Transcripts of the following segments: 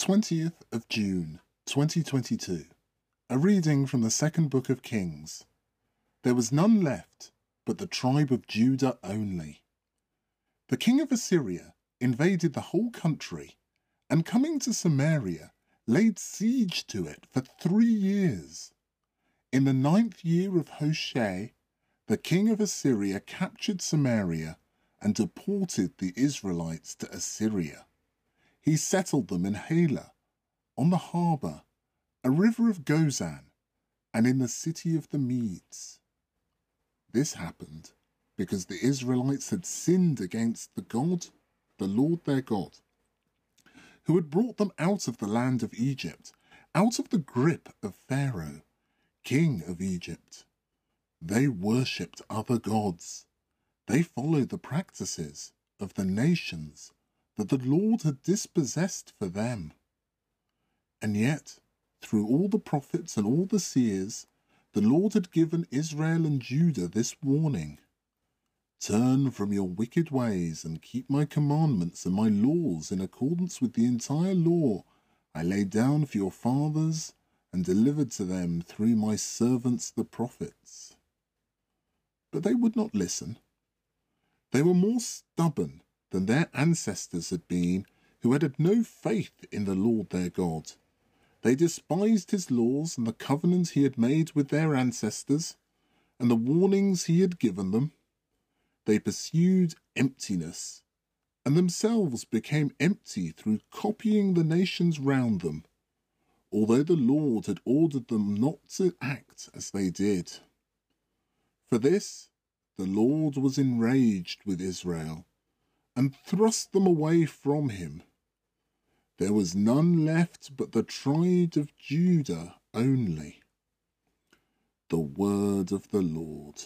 20th of June, 2022. A reading from the second book of Kings. There was none left but the tribe of Judah only. The king of Assyria invaded the whole country and coming to Samaria laid siege to it for three years. In the ninth year of Hoshea, the king of Assyria captured Samaria and deported the Israelites to Assyria. He settled them in Halah, on the Habor, a river of Gozan, and in the city of the Medes. This happened because the Israelites had sinned against the God, the Lord their God, who had brought them out of the land of Egypt, out of the grip of Pharaoh, king of Egypt. They worshipped other gods. They followed the practices of the nations that the Lord had dispossessed for them. And yet, through all the prophets and all the seers, the Lord had given Israel and Judah this warning Turn from your wicked ways and keep my commandments and my laws in accordance with the entire law I laid down for your fathers and delivered to them through my servants the prophets. But they would not listen. They were more stubborn than their ancestors had been, who had had no faith in the Lord their God. They despised his laws and the covenant he had made with their ancestors, and the warnings he had given them. They pursued emptiness, and themselves became empty through copying the nations round them, although the Lord had ordered them not to act as they did. For this the Lord was enraged with Israel, and thrust them away from him. There was none left but the tribe of Judah only. The word of the Lord.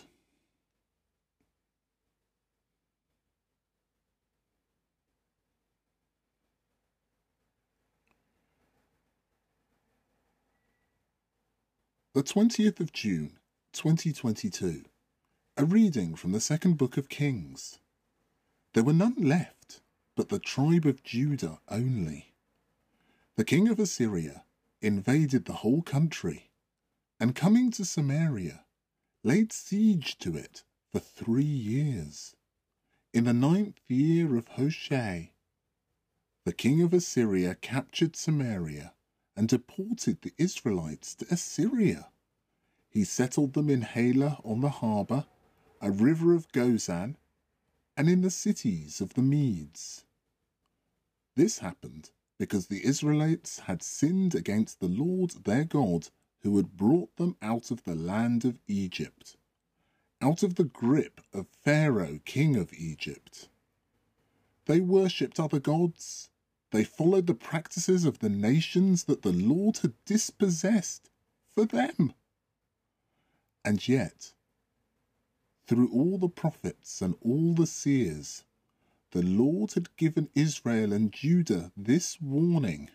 The 20th of June, 2022. A reading from the second book of Kings. There were none left but the tribe of Judah only. The king of Assyria invaded the whole country, and coming to Samaria, laid siege to it for three years. In the ninth year of Hoshea, the king of Assyria captured Samaria and deported the Israelites to Assyria. He settled them in Halah on the Habor, a river of Gozan, and in the cities of the Medes. This happened because the Israelites had sinned against the Lord their God, who had brought them out of the land of Egypt, out of the grip of Pharaoh, king of Egypt. They worshipped other gods they followed the practices of the nations that the Lord had dispossessed for them. And yet, through all the prophets and all the seers, the Lord had given Israel and Judah this warning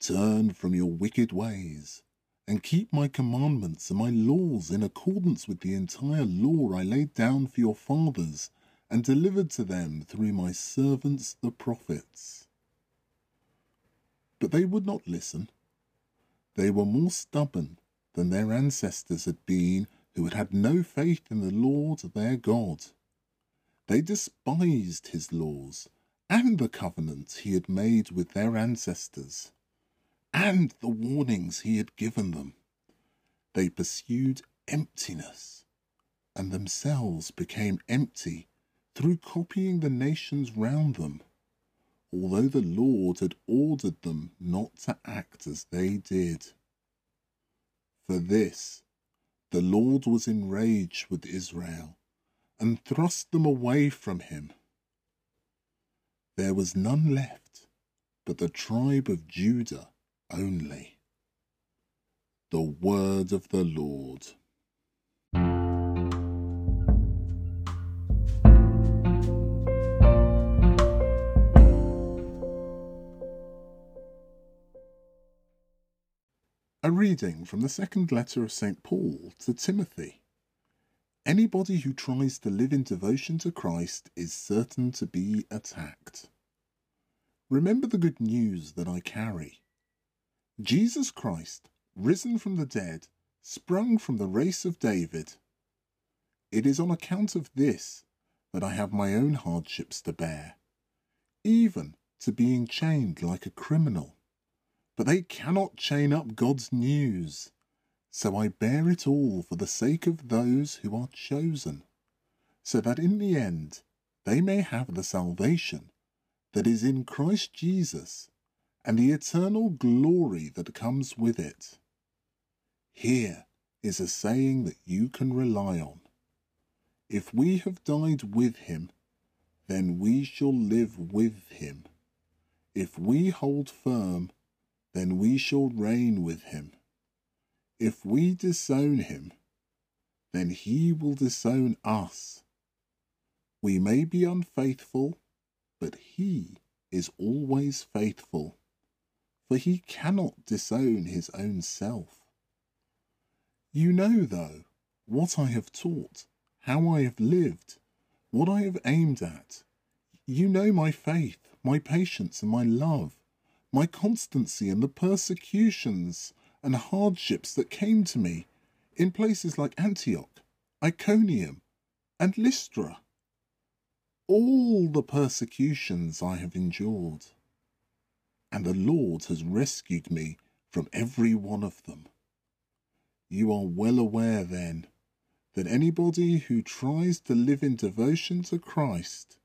Turn from your wicked ways and keep my commandments and my laws in accordance with the entire law I laid down for your fathers and delivered to them through my servants the prophets. But they would not listen. They were more stubborn than their ancestors had been, who had had no faith in the Lord their God. They despised his laws and the covenant he had made with their ancestors, and the warnings he had given them. They pursued emptiness, and themselves became empty through copying the nations round them, although the Lord had ordered them not to act as they did. For this, the Lord was enraged with Israel and thrust them away from him. There was none left but the tribe of Judah only. The word of the Lord. A reading from the second letter of St. Paul to Timothy. Anybody who tries to live in devotion to Christ is certain to be attacked. remember the good news that I carry. Jesus Christ, risen from the dead, sprung from the race of David. It is on account of this that I have my own hardships to bear, even to being chained like a criminal. But they cannot chain up God's news, so I bear it all for the sake of those who are chosen, so that in the end they may have the salvation that is in Christ Jesus and the eternal glory that comes with it. Here is a saying that you can rely on. If we have died with him, then we shall live with him. If we hold firm, then we shall reign with him. If we disown him, then he will disown us. We may be unfaithful, but he is always faithful, for he cannot disown his own self. You know, though, what I have taught, how I have lived, what I have aimed at. You know my faith, my patience, and my love, my constancy, in the persecutions and hardships that came to me in places like Antioch, Iconium, and Lystra. All the persecutions I have endured, and the Lord has rescued me from every one of them. You are well aware, then, that anybody who tries to live in devotion to Christ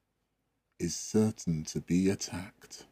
is certain to be attacked.